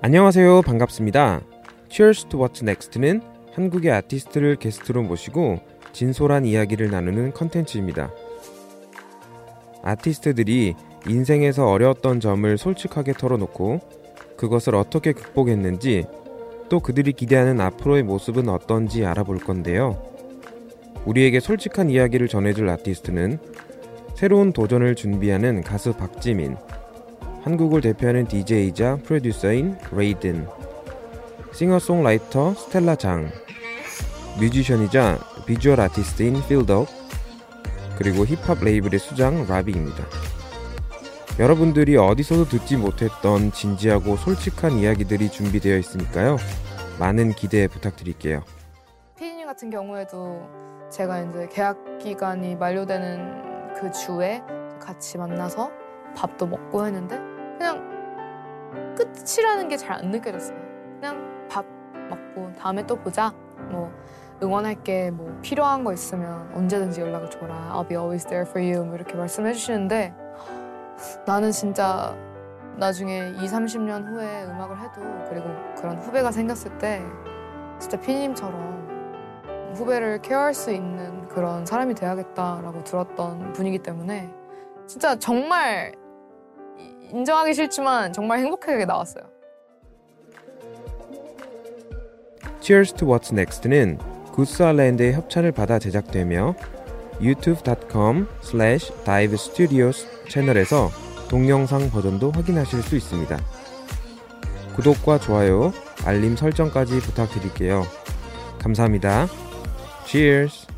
안녕하세요. 반갑습니다. Cheers to What's Next는 한국의 아티스트를 게스트로 모시고 진솔한 이야기를 나누는 컨텐츠입니다. 아티스트들이 인생에서 어려웠던 점을 솔직하게 털어놓고 그것을 어떻게 극복했는지 또 그들이 기대하는 앞으로의 모습은 어떤지 알아볼 건데요. 우리에게 솔직한 이야기를 전해줄 아티스트는 새로운 도전을 준비하는 가수 박지민, 한국을 대표하는 DJ이자 프로듀서인 레이든, 싱어송라이터 스텔라 장, 뮤지션이자 비주얼 아티스트인 필덕, 그리고 힙합 레이블의 수장 라비입니다. 여러분들이 어디서도 듣지 못했던 진지하고 솔직한 이야기들이 준비되어 있으니까요. 많은 기대 부탁드릴게요. 피디님 같은 경우에도 제가 이제 계약 기간이 만료되는 그 주에 같이 만나서 밥도 먹고 했는데 그냥 끝이라는 게 잘 안 느껴졌어요. 그냥 밥 먹고 다음에 또 보자. 뭐 응원할게. 뭐 필요한 거 있으면 언제든지 연락을 줘라. I'll be always there for you. 뭐 이렇게 말씀해 주시는데 나는 진짜 나중에 2, 30년 후에 음악을 해도 그리고 그런 후배가 생겼을 때 진짜 피디님처럼 후배를 케어할 수 있는 그런 사람이 돼야겠다라고 들었던 분이기 때문에 진짜 정말 이- 인정하기 싫지만 정말 행복하게 나왔어요. Cheers to What's Next는 굿스알랜드의 협찬을 받아 제작되며 youtube.com slash dive studios 채널에서 동영상 버전도 확인하실 수 있습니다. 구독과 좋아요, 알림 설정까지 부탁드릴게요. 감사합니다. Cheers!